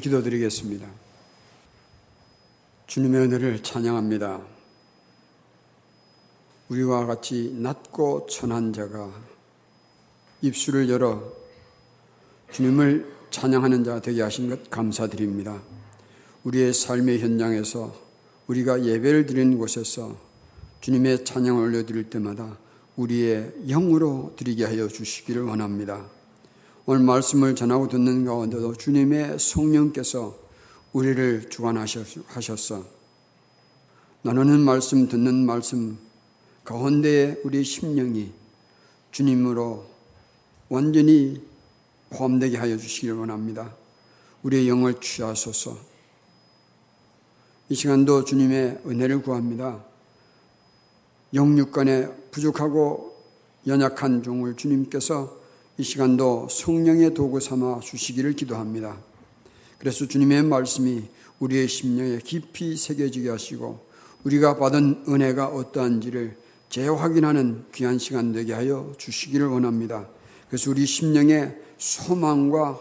기도드리겠습니다. 주님의 은혜를 찬양합니다. 우리와 같이 낮고 천한 자가 입술을 열어 주님을 찬양하는 자 되게 하신 것 감사드립니다. 우리의 삶의 현장에서 우리가 예배를 드리는 곳에서 주님의 찬양을 올려드릴 때마다 우리의 영으로 드리게 하여 주시기를 원합니다. 오늘 말씀을 전하고 듣는 가운데도 주님의 성령께서 우리를 주관하셔서 나누는 말씀, 듣는 말씀 가운데에 우리 심령이 주님으로 완전히 포함되게 하여 주시기를 원합니다. 우리의 영을 취하소서. 이 시간도 주님의 은혜를 구합니다. 영육간에 부족하고 연약한 종을 주님께서 이 시간도 성령의 도구 삼아 주시기를 기도합니다. 그래서 주님의 말씀이 우리의 심령에 깊이 새겨지게 하시고 우리가 받은 은혜가 어떠한지를 재확인하는 귀한 시간 되게 하여 주시기를 원합니다. 그래서 우리 심령에 소망과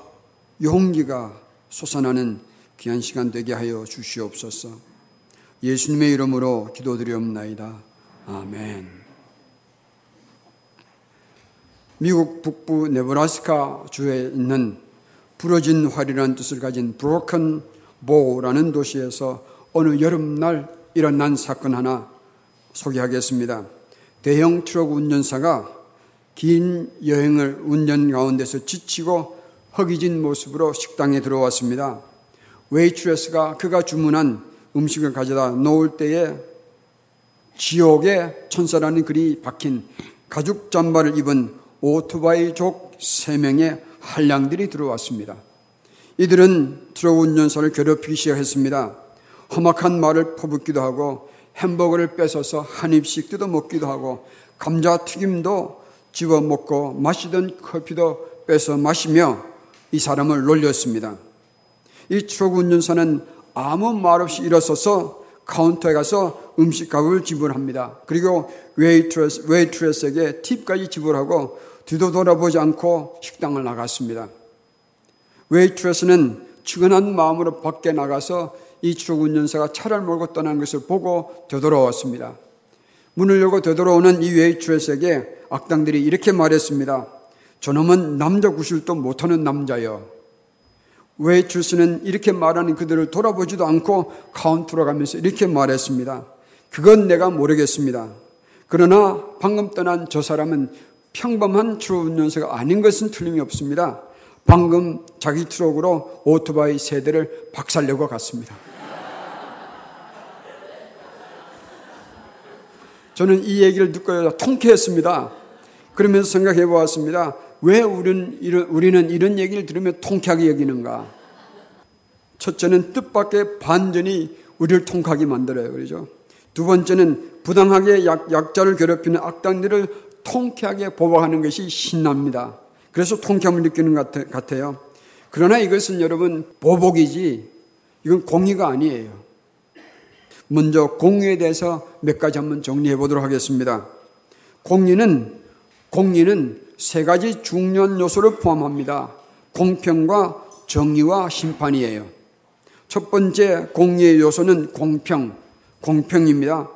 용기가 솟아나는 귀한 시간 되게 하여 주시옵소서. 예수님의 이름으로 기도드리옵나이다. 아멘. 미국 북부 네브라스카 주에 있는 부러진 활이라는 뜻을 가진 브로큰 보라는 도시에서 어느 여름날 일어난 사건 하나 소개하겠습니다. 대형 트럭 운전사가 긴 여행을 운전 가운데서 지치고 허기진 모습으로 식당에 들어왔습니다. 웨이트리스가 그가 주문한 음식을 가져다 놓을 때에 지옥의 천사라는 글이 박힌 가죽 잠바를 입은 오토바이족 3명의 한량들이 들어왔습니다. 이들은 트럭 운전사를 괴롭히기 시작했습니다. 험악한 말을 퍼붓기도 하고 햄버거를 뺏어서 한 입씩 뜯어 먹기도 하고 감자 튀김도 집어 먹고 마시던 커피도 뺏어 마시며 이 사람을 놀렸습니다. 이 트럭 운전사는 아무 말 없이 일어서서 카운터에 가서 음식 값을 지불합니다. 그리고 웨이트레스, 웨이트레스에게 팁까지 지불하고 뒤도 돌아보지 않고 식당을 나갔습니다. 웨이트레스는 측은한 마음으로 밖에 나가서 이 운전사가 차를 몰고 떠난 것을 보고 되돌아왔습니다. 문을 열고 되돌아오는 이 웨이트레스에게 악당들이 이렇게 말했습니다. 저놈은 남자 구실도 못하는 남자여. 웨이트레스는 이렇게 말하는 그들을 돌아보지도 않고 카운트로 가면서 이렇게 말했습니다. 그건 내가 모르겠습니다. 그러나 방금 떠난 저 사람은 평범한 트럭 운전사가 아닌 것은 틀림이 없습니다. 방금 자기 트럭으로 오토바이 세대를 박살내고 갔습니다. 저는 이 얘기를 듣고 통쾌했습니다. 그러면서 생각해 보았습니다. 왜 우리는 이런, 우리는 이런 얘기를 들으면 통쾌하게 여기는가? 첫째는 뜻밖의 반전이 우리를 통쾌하게 만들어요. 그러죠? 두 번째는 부당하게 약, 약자를 괴롭히는 악당들을 통쾌하게 보복하는 것이 신납니다. 그래서 통쾌함을 느끼는 것 같아요. 그러나 이것은 여러분 보복이지 이건 공의가 아니에요. 먼저 공의에 대해서 몇 가지 한번 정리해 보도록 하겠습니다. 공의는 공의는 세 가지 중요한 요소를 포함합니다. 공평과 정의와 심판이에요. 첫 번째 공의의 요소는 공평, 공평입니다.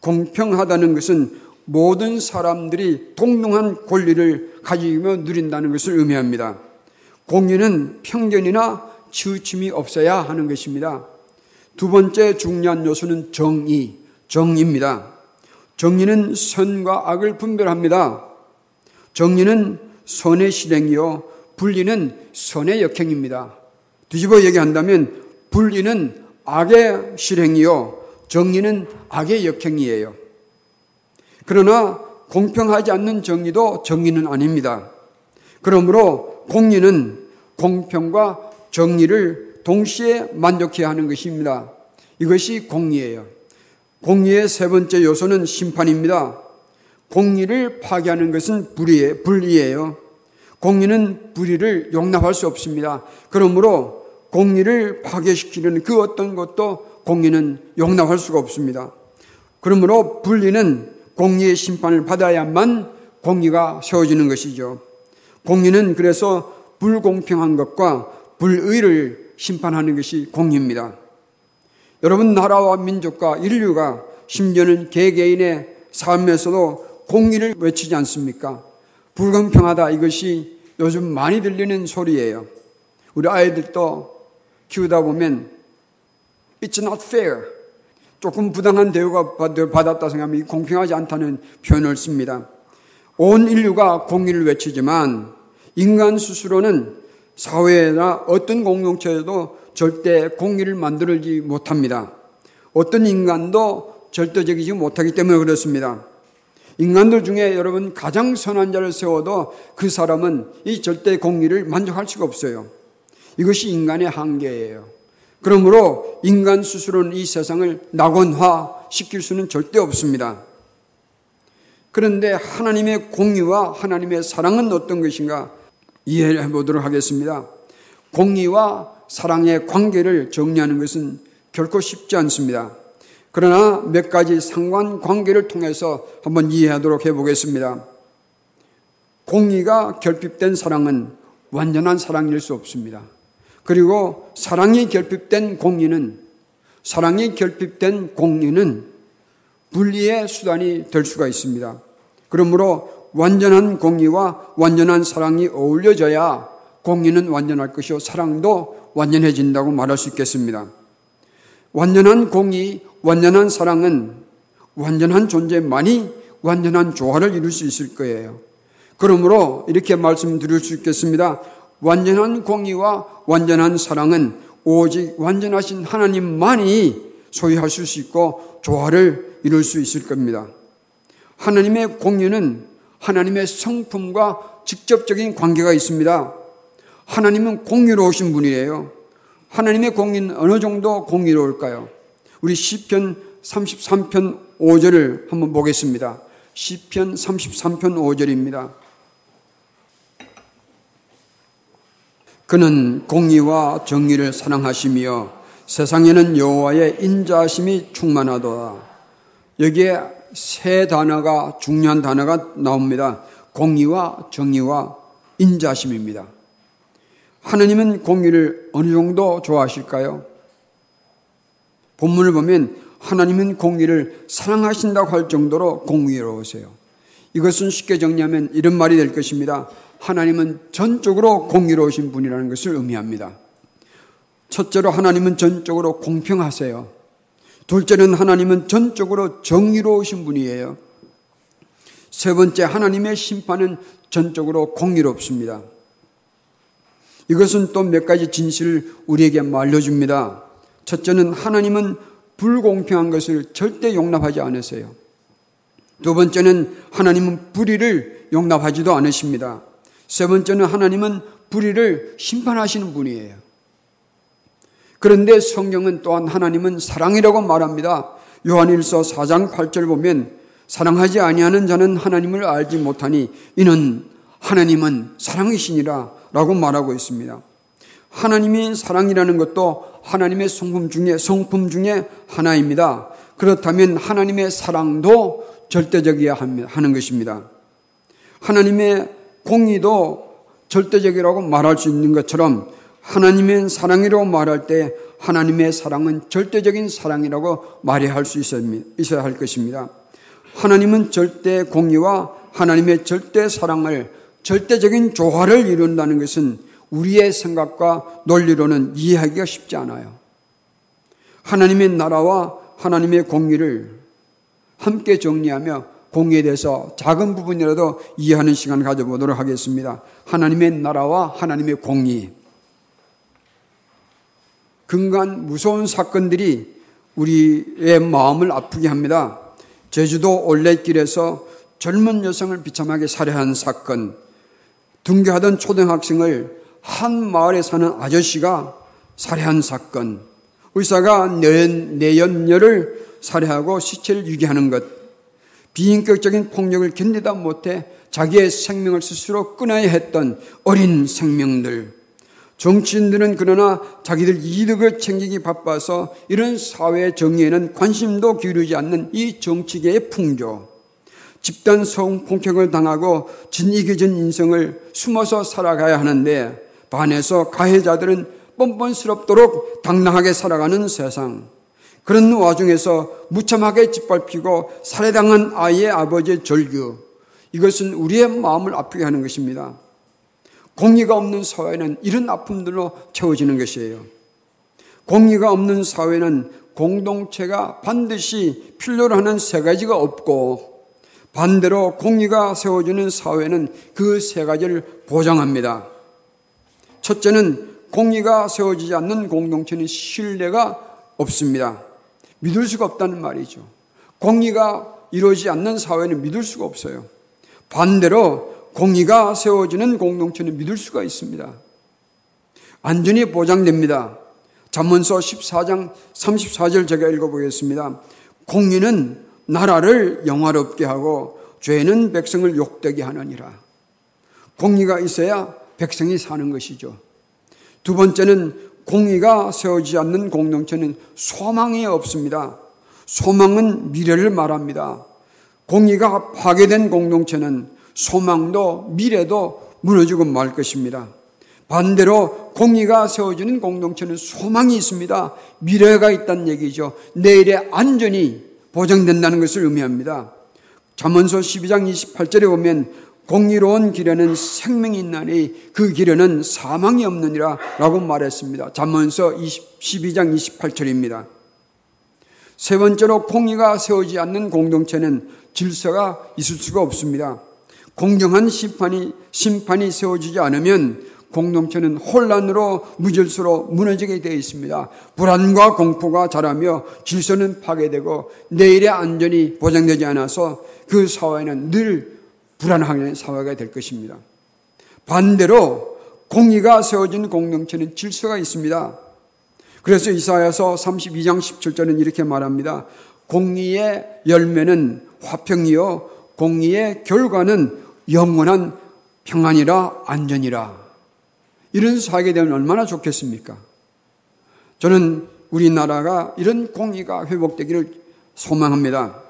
공평하다는 것은 모든 사람들이 동등한 권리를 가지며 누린다는 것을 의미합니다. 공의는 편견이나 치우침이 없어야 하는 것입니다. 두 번째 중요한 요소는 정의, 정의입니다. 정의는 선과 악을 분별합니다. 정의는 선의 실행이요, 분리는 선의 역행입니다. 뒤집어 얘기한다면 분리는 악의 실행이요, 정의는 악의 역행이에요. 그러나 공평하지 않는 정의도 정의는 아닙니다. 그러므로 공의는 공평과 정의를 동시에 만족해야 하는 것입니다. 이것이 공의예요. 공의의 세 번째 요소는 심판입니다. 공의를 파괴하는 것은 불의에, 불의예요. 공의는 불의를 용납할 수 없습니다. 그러므로 공의를 파괴시키는 그 어떤 것도 공의는 용납할 수가 없습니다. 그러므로 불의는 공의의 심판을 받아야만 공의가 세워지는 것이죠. 공의는 그래서 불공평한 것과 불의를 심판하는 것이 공의입니다. 여러분 나라와 민족과 인류가 심지어는 개개인의 삶에서도 공의를 외치지 않습니까? 불공평하다 이것이 요즘 많이 들리는 소리예요. 우리 아이들도 키우다 보면 It's not fair. 조금 부당한 대우가 받았다 생각하면 공평하지 않다는 표현을 씁니다. 온 인류가 공의를 외치지만 인간 스스로는 사회나 어떤 공동체에도 절대 공의를 만들지 못합니다. 어떤 인간도 절대적이지 못하기 때문에 그렇습니다. 인간들 중에 여러분 가장 선한 자를 세워도 그 사람은 이 절대 공의를 만족할 수가 없어요. 이것이 인간의 한계예요. 그러므로 인간 스스로는 이 세상을 낙원화 시킬 수는 절대 없습니다. 그런데 하나님의 공의와 하나님의 사랑은 어떤 것인가 이해해 보도록 하겠습니다. 공의와 사랑의 관계를 정리하는 것은 결코 쉽지 않습니다. 그러나 몇 가지 상관 관계를 통해서 한번 이해하도록 해보겠습니다. 공의가 결핍된 사랑은 완전한 사랑일 수 없습니다. 그리고 사랑이 결핍된 공의는 사랑이 결핍된 공의는 분리의 수단이 될 수가 있습니다. 그러므로 완전한 공의와 완전한 사랑이 어울려져야 공의는 완전할 것이요 사랑도 완전해진다고 말할 수 있겠습니다. 완전한 공의, 완전한 사랑은 완전한 존재만이 완전한 조화를 이룰 수 있을 거예요. 그러므로 이렇게 말씀드릴 수 있겠습니다. 완전한 공의와 완전한 사랑은 오직 완전하신 하나님만이 소유하실 수 있고 조화를 이룰 수 있을 겁니다. 하나님의 공유는 하나님의 성품과 직접적인 관계가 있습니다. 하나님은 공유로우신 분이에요. 하나님의 공유는 어느 정도 공유로울까요? 우리 시편 33편 5절을 한번 보겠습니다. 시편 33편 5절입니다. 그는 공의와 정의를 사랑하시며 세상에는 여호와의 인자심이 충만하도다. 여기에 세 단어가 중요한 단어가 나옵니다. 공의와 정의와 인자심입니다. 하느님은 공의를 어느 정도 좋아하실까요? 본문을 보면 하나님은 공의를 사랑하신다고 할 정도로 공의로우세요. 이것은 쉽게 정리하면 이런 말이 될 것입니다. 하나님은 전적으로 공의로우신 분이라는 것을 의미합니다. 첫째로 하나님은 전적으로 공평하세요. 둘째는 하나님은 전적으로 정의로우신 분이에요. 세 번째 하나님의 심판은 전적으로 공의롭습니다. 이것은 또 몇 가지 진실을 우리에게 말려줍니다. 첫째는 하나님은 불공평한 것을 절대 용납하지 않으세요. 두 번째는 하나님은 불의를 용납하지도 않으십니다. 세 번째는 하나님은 불의를 심판하시는 분이에요. 그런데 성경은 또한 하나님은 사랑이라고 말합니다. 요한일서 4장 8절 보면 사랑하지 아니하는 자는 하나님을 알지 못하니 이는 하나님은 사랑이시니라 라고 말하고 있습니다. 하나님이 사랑이라는 것도 하나님의 성품 중에 성품 중에 하나입니다. 그렇다면 하나님의 사랑도 절대적이어야 하는 것입니다. 하나님의 공의도 절대적이라고 말할 수 있는 것처럼 하나님의 사랑이라고 말할 때 하나님의 사랑은 절대적인 사랑이라고 말해야 할 수 있어야 할 것입니다. 하나님은 절대 공의와 하나님의 절대 사랑을 절대적인 조화를 이룬다는 것은 우리의 생각과 논리로는 이해하기가 쉽지 않아요. 하나님의 나라와 하나님의 공의를 함께 정리하며 공의에 대해서 작은 부분이라도 이해하는 시간을 가져보도록 하겠습니다. 하나님의 나라와 하나님의 공의. 근간 무서운 사건들이 우리의 마음을 아프게 합니다. 제주도 올레길에서 젊은 여성을 비참하게 살해한 사건, 등교하던 초등학생을 한 마을에 사는 아저씨가 살해한 사건, 의사가 내연녀를 살해하고 시체를 유기하는 것, 비인격적인 폭력을 견디다 못해 자기의 생명을 스스로 끊어야 했던 어린 생명들. 정치인들은 그러나 자기들 이득을 챙기기 바빠서 이런 사회 정의에는 관심도 기울이지 않는 이 정치계의 풍조. 집단 성 폭력을 당하고 진이겨진 인생을 숨어서 살아가야 하는데 반해서 가해자들은 뻔뻔스럽도록 당당하게 살아가는 세상. 그런 와중에서 무참하게 짓밟히고 살해당한 아이의 아버지의 절규. 이것은 우리의 마음을 아프게 하는 것입니다. 공의가 없는 사회는 이런 아픔들로 채워지는 것이에요. 공의가 없는 사회는 공동체가 반드시 필요로 하는 세 가지가 없고 반대로 공의가 세워지는 사회는 그 세 가지를 보장합니다. 첫째는 공의가 세워지지 않는 공동체는 신뢰가 없습니다. 믿을 수가 없다는 말이죠. 공의가 이루어지지 않는 사회는 믿을 수가 없어요. 반대로 공의가 세워지는 공동체는 믿을 수가 있습니다. 안전이 보장됩니다. 잠문서 14장 34절 제가 읽어보겠습니다. 공의는 나라를 영화롭게 하고 죄는 백성을 욕되게 하느니라. 공의가 있어야 백성이 사는 것이죠. 두 번째는 공의가 세워지지 않는 공동체는 소망이 없습니다. 소망은 미래를 말합니다. 공의가 파괴된 공동체는 소망도 미래도 무너지고 말 것입니다. 반대로 공의가 세워지는 공동체는 소망이 있습니다. 미래가 있다는 얘기죠. 내일의 안전이 보장된다는 것을 의미합니다. 잠언서 12장 28절에 보면 공의로운 길에는 생명이 있나니 그 길에는 사망이 없느니라 라고 말했습니다. 잠언서 12장 28절입니다. 세 번째로 공의가 세우지 않는 공동체는 질서가 있을 수가 없습니다. 공정한 심판이, 심판이 세워지지 않으면 공동체는 혼란으로 무질서로 무너지게 되어 있습니다. 불안과 공포가 자라며 질서는 파괴되고 내일의 안전이 보장되지 않아서 그 사회는 늘 불안한 사회가 될 것입니다. 반대로 공의가 세워진 공동체는 질서가 있습니다. 그래서 이사야서 32장 17절은 이렇게 말합니다. 공의의 열매는 화평이요 공의의 결과는 영원한 평안이라 안전이라. 이런 사회가 되면 얼마나 좋겠습니까? 저는 우리나라가 이런 공의가 회복되기를 소망합니다.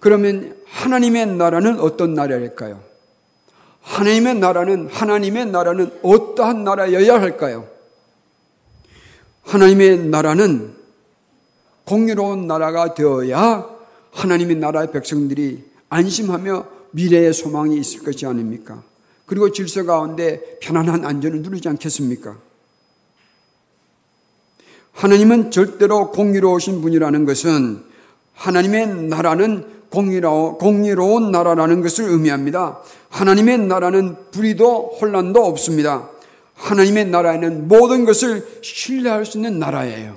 그러면 하나님의 나라는 어떤 나라일까요? 하나님의 나라는 하나님의 나라는 어떠한 나라여야 할까요? 하나님의 나라는 공유로운 나라가 되어야 하나님의 나라의 백성들이 안심하며 미래의 소망이 있을 것이 아닙니까? 그리고 질서 가운데 편안한 안전을 누리지 않겠습니까? 하나님은 절대로 공의로우신 분이라는 것은 하나님의 나라는 공의로, 공의로운 나라라는 것을 의미합니다. 하나님의 나라는 불의도 혼란도 없습니다. 하나님의 나라에는 모든 것을 신뢰할 수 있는 나라예요.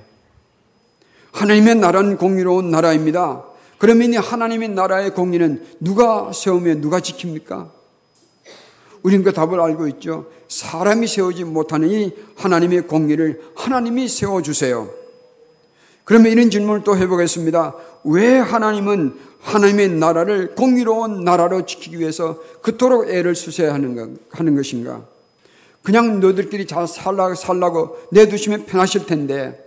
하나님의 나라는 공의로운 나라입니다. 그러면 이 하나님의 나라의 공의는 누가 세우면 누가 지킵니까? 우리는 그 답을 알고 있죠. 사람이 세우지 못하는 이 하나님의 공의를 하나님이 세워주세요. 그러면 이런 질문을 또 해보겠습니다. 왜 하나님은 하나님의 나라를 공의로운 나라로 지키기 위해서 그토록 애를 쓰셔야 하는 것인가? 그냥 너들끼리 잘 살라고, 살라고 내두시면 편하실 텐데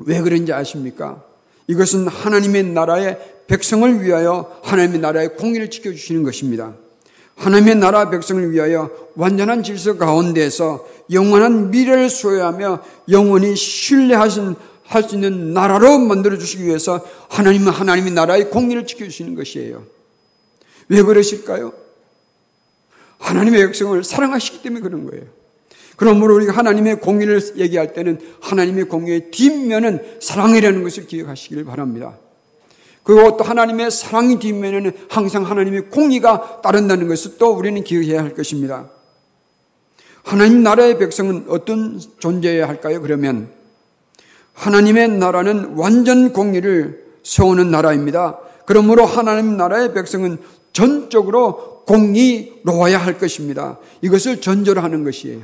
왜 그런지 아십니까? 이것은 하나님의 나라의 백성을 위하여 하나님의 나라의 공의를 지켜주시는 것입니다. 하나님의 나라 백성을 위하여 완전한 질서 가운데서 영원한 미래를 소유하며 영원히 신뢰하신 할 수 있는 나라로 만들어 주시기 위해서 하나님은 하나님의 나라의 공의를 지켜 주시는 것이에요. 왜 그러실까요? 하나님의 백성을 사랑하시기 때문에 그런 거예요. 그러므로 우리가 하나님의 공의를 얘기할 때는 하나님의 공의의 뒷면은 사랑이라는 것을 기억하시길 바랍니다. 그리고 또 하나님의 사랑이 뒷면에는 항상 하나님의 공의가 따른다는 것을 또 우리는 기억해야 할 것입니다. 하나님 나라의 백성은 어떤 존재여야 할까요? 그러면 하나님의 나라는 완전 공의를 세우는 나라입니다. 그러므로 하나님 나라의 백성은 전적으로 공의로워야 할 것입니다. 이것을 전제로 하는 것이에요.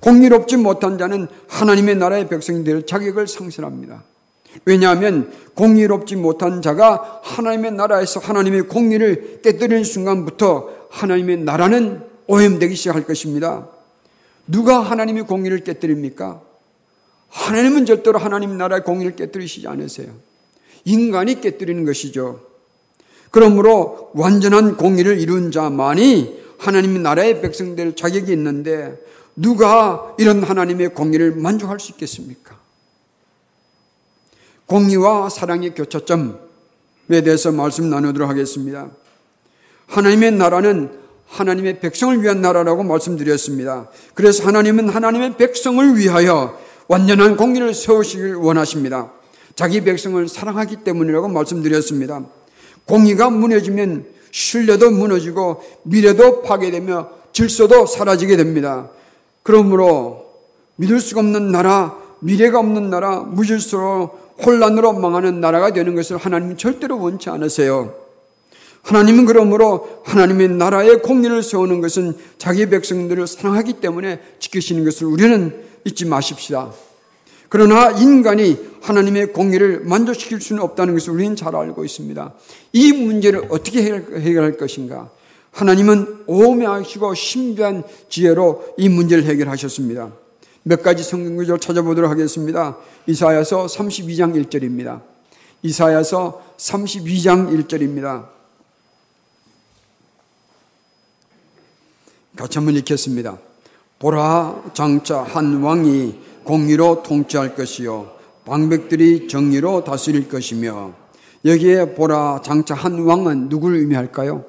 공의롭지 못한 자는 하나님의 나라의 백성이 될 자격을 상실합니다. 왜냐하면 공의롭지 못한 자가 하나님의 나라에서 하나님의 공의를 깨뜨리는 순간부터 하나님의 나라는 오염되기 시작할 것입니다. 누가 하나님의 공의를 깨뜨립니까? 하나님은 절대로 하나님 나라의 공의를 깨뜨리시지 않으세요. 인간이 깨뜨리는 것이죠. 그러므로 완전한 공의를 이룬 자만이 하나님 나라의 백성될 자격이 있는데 누가 이런 하나님의 공의를 만족할 수 있겠습니까? 공의와 사랑의 교차점에 대해서 말씀 나누도록 하겠습니다. 하나님의 나라는 하나님의 백성을 위한 나라라고 말씀드렸습니다. 그래서 하나님은 하나님의 백성을 위하여 완전한 공의를 세우시길 원하십니다. 자기 백성을 사랑하기 때문이라고 말씀드렸습니다. 공의가 무너지면 신뢰도 무너지고 미래도 파괴되며 질서도 사라지게 됩니다. 그러므로 믿을 수가 없는 나라, 미래가 없는 나라, 무질서로 혼란으로 망하는 나라가 되는 것을 하나님은 절대로 원치 않으세요. 하나님은 그러므로 하나님의 나라의 공리를 세우는 것은 자기 백성들을 사랑하기 때문에 지키시는 것을 우리는 잊지 마십시다. 그러나 인간이 하나님의 공의를 만족시킬 수는 없다는 것을 우리는 잘 알고 있습니다. 이 문제를 어떻게 해결할 것인가? 하나님은 오묘하시고 신비한 지혜로 이 문제를 해결하셨습니다. 몇 가지 성경 구절 찾아보도록 하겠습니다. 이사야서 32장 1절입니다. 이사야서 32장 1절입니다. 같이 한번 읽겠습니다. 보라 장차 한 왕이 공의로 통치할 것이요 방백들이 정의로 다스릴 것이며 여기에 보라 장차 한 왕은 누구를 의미할까요?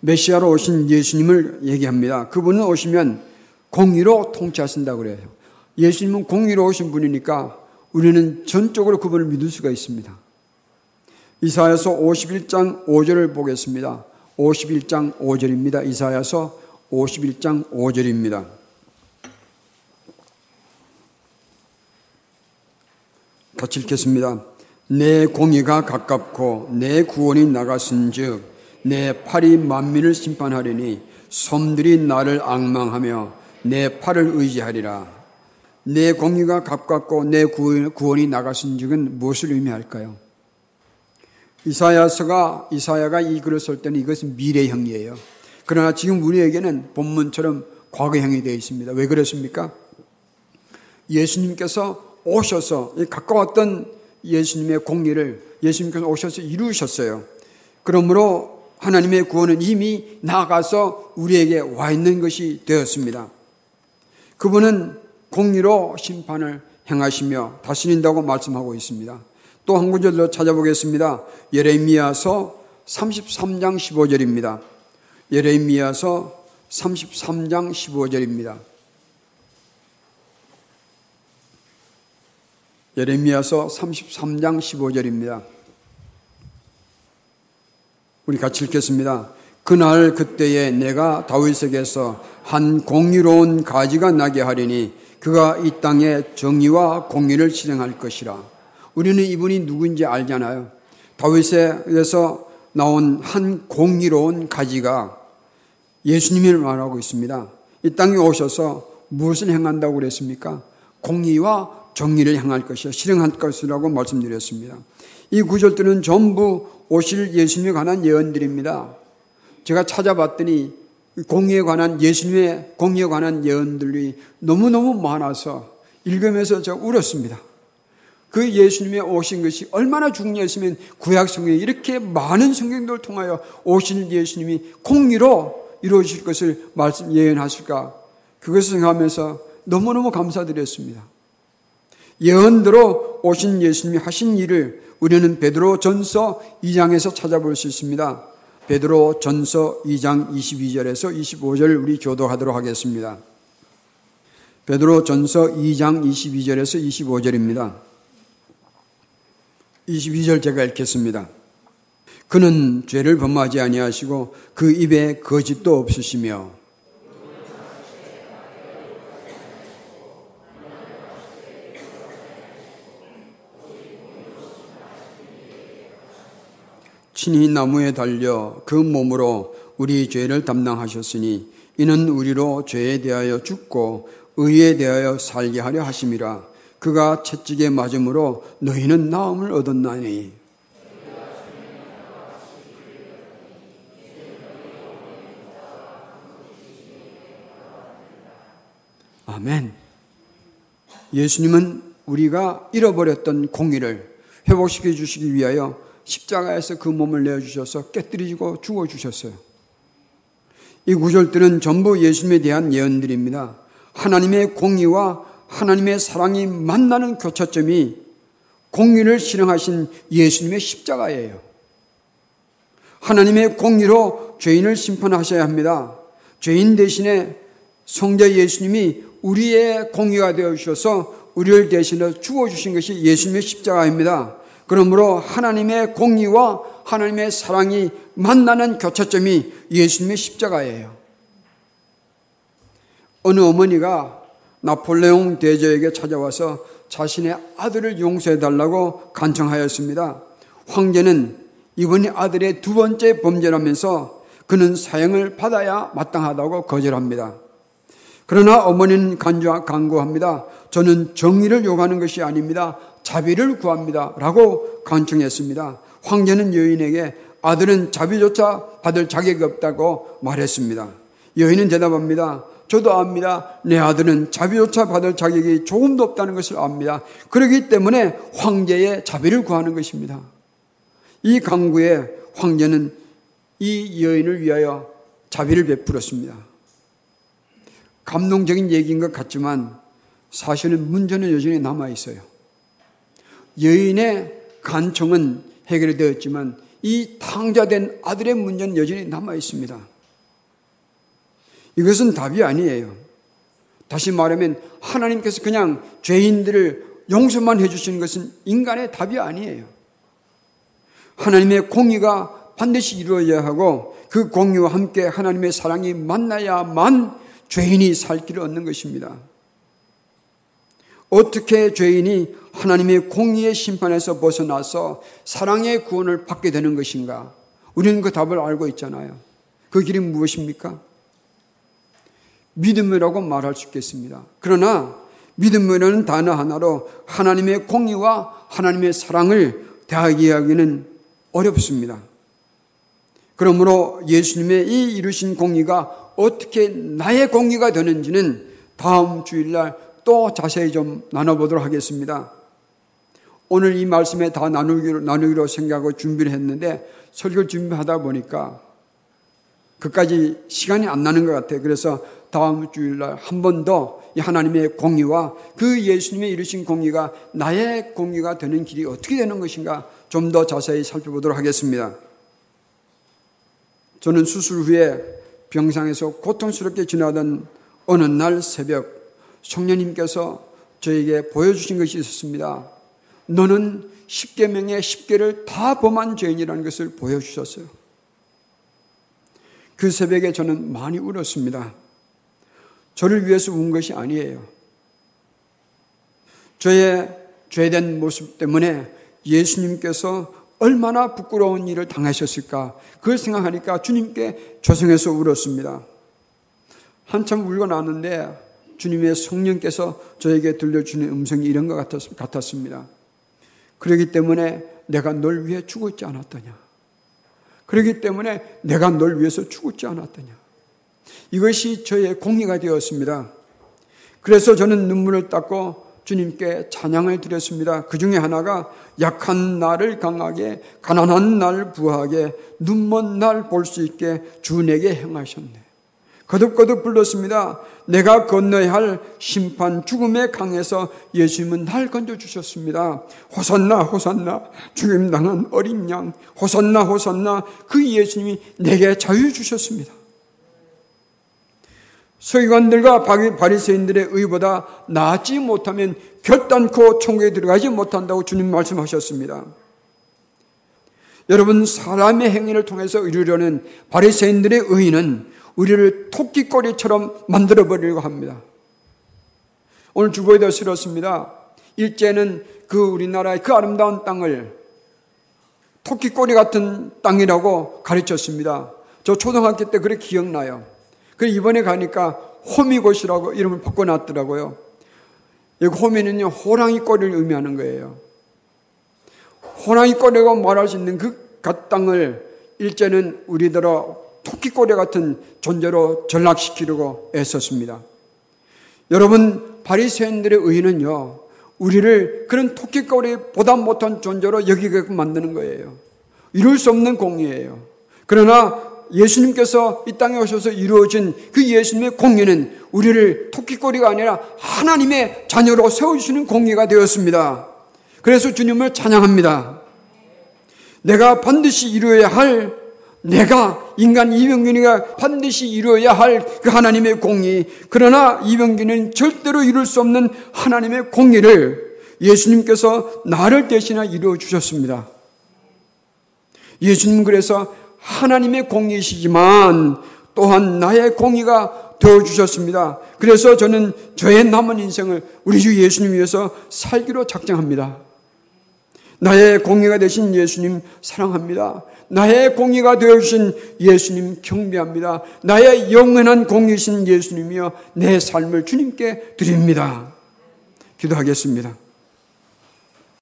메시아로 오신 예수님을 얘기합니다. 그분은 오시면 공의로 통치하신다고 그래요. 예수님은 공의로 오신 분이니까 우리는 전적으로 그분을 믿을 수가 있습니다. 이사야서 51장 5절을 보겠습니다. 51장 5절입니다. 이사야서 51장 5절입니다. 같이 읽겠습니다. 내 공의가 가깝고 내 구원이 나갔은즉 내 팔이 만민을 심판하리니 섬들이 나를 악망하며 내 팔을 의지하리라. 내 공의가 가깝고 내 구원이 나갔은즉은 무엇을 의미할까요? 이사야서가 이사야가 이 글을 쓸 때는 이것은 미래형이에요. 그러나 지금 우리에게는 본문처럼 과거형이 되어 있습니다. 왜 그렇습니까? 예수님께서 오셔서 가까웠던 예수님의 공리를 예수님께서 오셔서 이루셨어요. 그러므로 하나님의 구원은 이미 나아가서 우리에게 와 있는 것이 되었습니다. 그분은 공리로 심판을 행하시며 다스린다고 말씀하고 있습니다. 또 한 구절 더 찾아보겠습니다. 예레미야서 33장 15절입니다. 예레미야서 33장 15절입니다. 예레미야서 33장 15절입니다. 우리 같이 읽겠습니다. 그날 그때에 내가 다윗에게서 한 공의로운 가지가 나게 하리니 그가 이 땅에 정의와 공의를 실행할 것이라. 우리는 이분이 누구인지 알잖아요. 다윗에게서 나온 한 공의로운 가지가 예수님을 말하고 있습니다. 이 땅에 오셔서 무엇을 행한다고 그랬습니까? 공의와 정의를 향할 것이요 실행할 것이라고 말씀드렸습니다. 이 구절들은 전부 오실 예수님에 관한 예언들입니다. 제가 찾아봤더니 공의에 관한 예수님의 공의에 관한 예언들이 너무너무 많아서 읽으면서 제가 울었습니다. 그 예수님의 오신 것이 얼마나 중요했으면 구약 성경에 이렇게 많은 성경들을 통하여 오신 예수님이 공의로 이루어질 것을 말씀 예언하실까? 그것을 생각하면서 너무너무 감사드렸습니다. 예언대로 오신 예수님이 하신 일을 우리는 베드로 전서 2장에서 찾아볼 수 있습니다. 베드로 전서 2장 22절에서 25절 우리 교도하도록 하겠습니다. 베드로 전서 2장 22절에서 25절입니다. 22절 제가 읽겠습니다. 그는 죄를 범하지 아니하시고 그 입에 거짓도 없으시며 친히 나무에 달려 그 몸으로 우리 죄를 담당하셨으니 이는 우리로 죄에 대하여 죽고 의에 대하여 살게 하려 하심이라 그가 채찍에 맞음으로 너희는 나음을 얻었나니 아멘. 예수님은 우리가 잃어버렸던 공의를 회복시켜 주시기 위하여 십자가에서 그 몸을 내어주셔서 깨뜨리고 죽어주셨어요. 이 구절들은 전부 예수님에 대한 예언들입니다. 하나님의 공의와 하나님의 사랑이 만나는 교차점이 공의를 실행하신 예수님의 십자가예요. 하나님의 공의로 죄인을 심판하셔야 합니다. 죄인 대신에 성자 예수님이 우리의 공의가 되어 주셔서 우리를 대신해 죽어 주신 것이 예수님의 십자가입니다. 그러므로 하나님의 공의와 하나님의 사랑이 만나는 교차점이 예수님의 십자가예요. 어느 어머니가 나폴레옹 대제에게 찾아와서 자신의 아들을 용서해 달라고 간청하였습니다. 황제는 이번이 아들의 두 번째 범죄라면서 그는 사형을 받아야 마땅하다고 거절합니다. 그러나 어머니는 간주, 강구합니다. 저는 정의를 요구하는 것이 아닙니다. 자비를 구합니다. 라고 간청했습니다. 황제는 여인에게 아들은 자비조차 받을 자격이 없다고 말했습니다. 여인은 대답합니다. 저도 압니다. 내 아들은 자비조차 받을 자격이 조금도 없다는 것을 압니다. 그렇기 때문에 황제의 자비를 구하는 것입니다. 이 강구에 황제는 이 여인을 위하여 자비를 베풀었습니다. 감동적인 얘기인 것 같지만 사실은 문제는 여전히 남아 있어요. 여인의 간청은 해결이 되었지만 이 탕자된 아들의 문제는 여전히 남아 있습니다. 이것은 답이 아니에요. 다시 말하면 하나님께서 그냥 죄인들을 용서만 해주시는 것은 인간의 답이 아니에요. 하나님의 공의가 반드시 이루어져야 하고 그 공의와 함께 하나님의 사랑이 만나야만 죄인이 살 길을 얻는 것입니다. 어떻게 죄인이 하나님의 공의의 심판에서 벗어나서 사랑의 구원을 받게 되는 것인가? 우리는 그 답을 알고 있잖아요. 그 길이 무엇입니까? 믿음이라고 말할 수 있겠습니다. 그러나 믿음이라는 단어 하나로 하나님의 공의와 하나님의 사랑을 대하기하기는 어렵습니다. 그러므로 예수님의 이 이루신 공의가 어떻게 나의 공의가 되는지는 다음 주일날 또 자세히 좀 나눠보도록 하겠습니다. 오늘 이 말씀에 다 나누기로, 나누기로 생각하고 준비를 했는데 설교 준비하다 보니까 그까지 시간이 안 나는 것 같아요. 그래서 다음 주일날 한 번더 하나님의 공의와 그 예수님의 이루신 공의가 나의 공의가 되는 길이 어떻게 되는 것인가 좀 더 자세히 살펴보도록 하겠습니다. 저는 수술 후에 병상에서 고통스럽게 지나던 어느 날 새벽 성령님께서 저에게 보여주신 것이 있었습니다. 너는 10계명의 10개를 다 범한 죄인이라는 것을 보여주셨어요. 그 새벽에 저는 많이 울었습니다. 저를 위해서 운 것이 아니에요. 저의 죄된 모습 때문에 예수님께서 얼마나 부끄러운 일을 당하셨을까 그걸 생각하니까 주님께 조성해서 울었습니다. 한참 울고 나는데 주님의 성령께서 저에게 들려주는 음성이 이런 것 같았습니다. 그러기 때문에 내가 널 위해 죽었지 않았더냐. 그러기 때문에 내가 널 위해서 죽었지 않았더냐. 이것이 저의 공의가 되었습니다. 그래서 저는 눈물을 닦고 주님께 찬양을 드렸습니다. 그 중에 하나가 약한 나를 강하게, 가난한 날 부하게, 눈먼 날 볼 수 있게 주 내게 행하셨네. 거듭거듭 불렀습니다. 내가 건너야 할 심판 죽음의 강에서 예수님은 날 건져주셨습니다. 호산나 호산나 죽임당한 어린 양 호산나 호산나 그 예수님이 내게 자유 주셨습니다. 서기관들과 바리새인들의 의보다 나지 못하면 결단코 총회에 들어가지 못한다고 주님 말씀하셨습니다. 여러분 사람의 행위를 통해서 이루려는 바리새인들의 의는 우리를 토끼꼬리처럼 만들어 버리려고 합니다. 오늘 주보에도 실었습니다. 일제는 그 우리나라의 그 아름다운 땅을 토끼꼬리 같은 땅이라고 가르쳤습니다. 저 초등학교 때 그래 기억나요. 그 이번에 가니까 호미곶이라고 이름을 바꿔놨더라고요. 여기 호미는요 호랑이 꼬리를 의미하는 거예요. 호랑이 꼬리라고 말할 수 있는 그 갓 땅을 일제는 우리들어 토끼 꼬리 같은 존재로 전락시키려고 애썼습니다. 여러분 바리새인들의 의는요 우리를 그런 토끼 꼬리보다 못한 존재로 여기게끔 만드는 거예요. 이룰 수 없는 공이에요. 그러나 예수님께서 이 땅에 오셔서 이루어진 그 예수님의 공예는 우리를 토끼꼬리가 아니라 하나님의 자녀로 세워주시는 공예가 되었습니다. 그래서 주님을 찬양합니다. 내가 반드시 이루어야 할 내가 인간 이병균이가 반드시 이루어야 할 그 하나님의 공의 그러나 이병균은 절대로 이룰 수 없는 하나님의 공의를 예수님께서 나를 대신하 이루어 주셨습니다. 예수님 그래서 하나님의 공의시지만 또한 나의 공의가 되어 주셨습니다. 그래서 저는 저의 남은 인생을 우리 주 예수님 위해서 살기로 작정합니다. 나의 공의가 되신 예수님 사랑합니다. 나의 공의가 되어 주신 예수님 경배합니다. 나의 영원한 공의신 예수님이여 내 삶을 주님께 드립니다. 기도하겠습니다.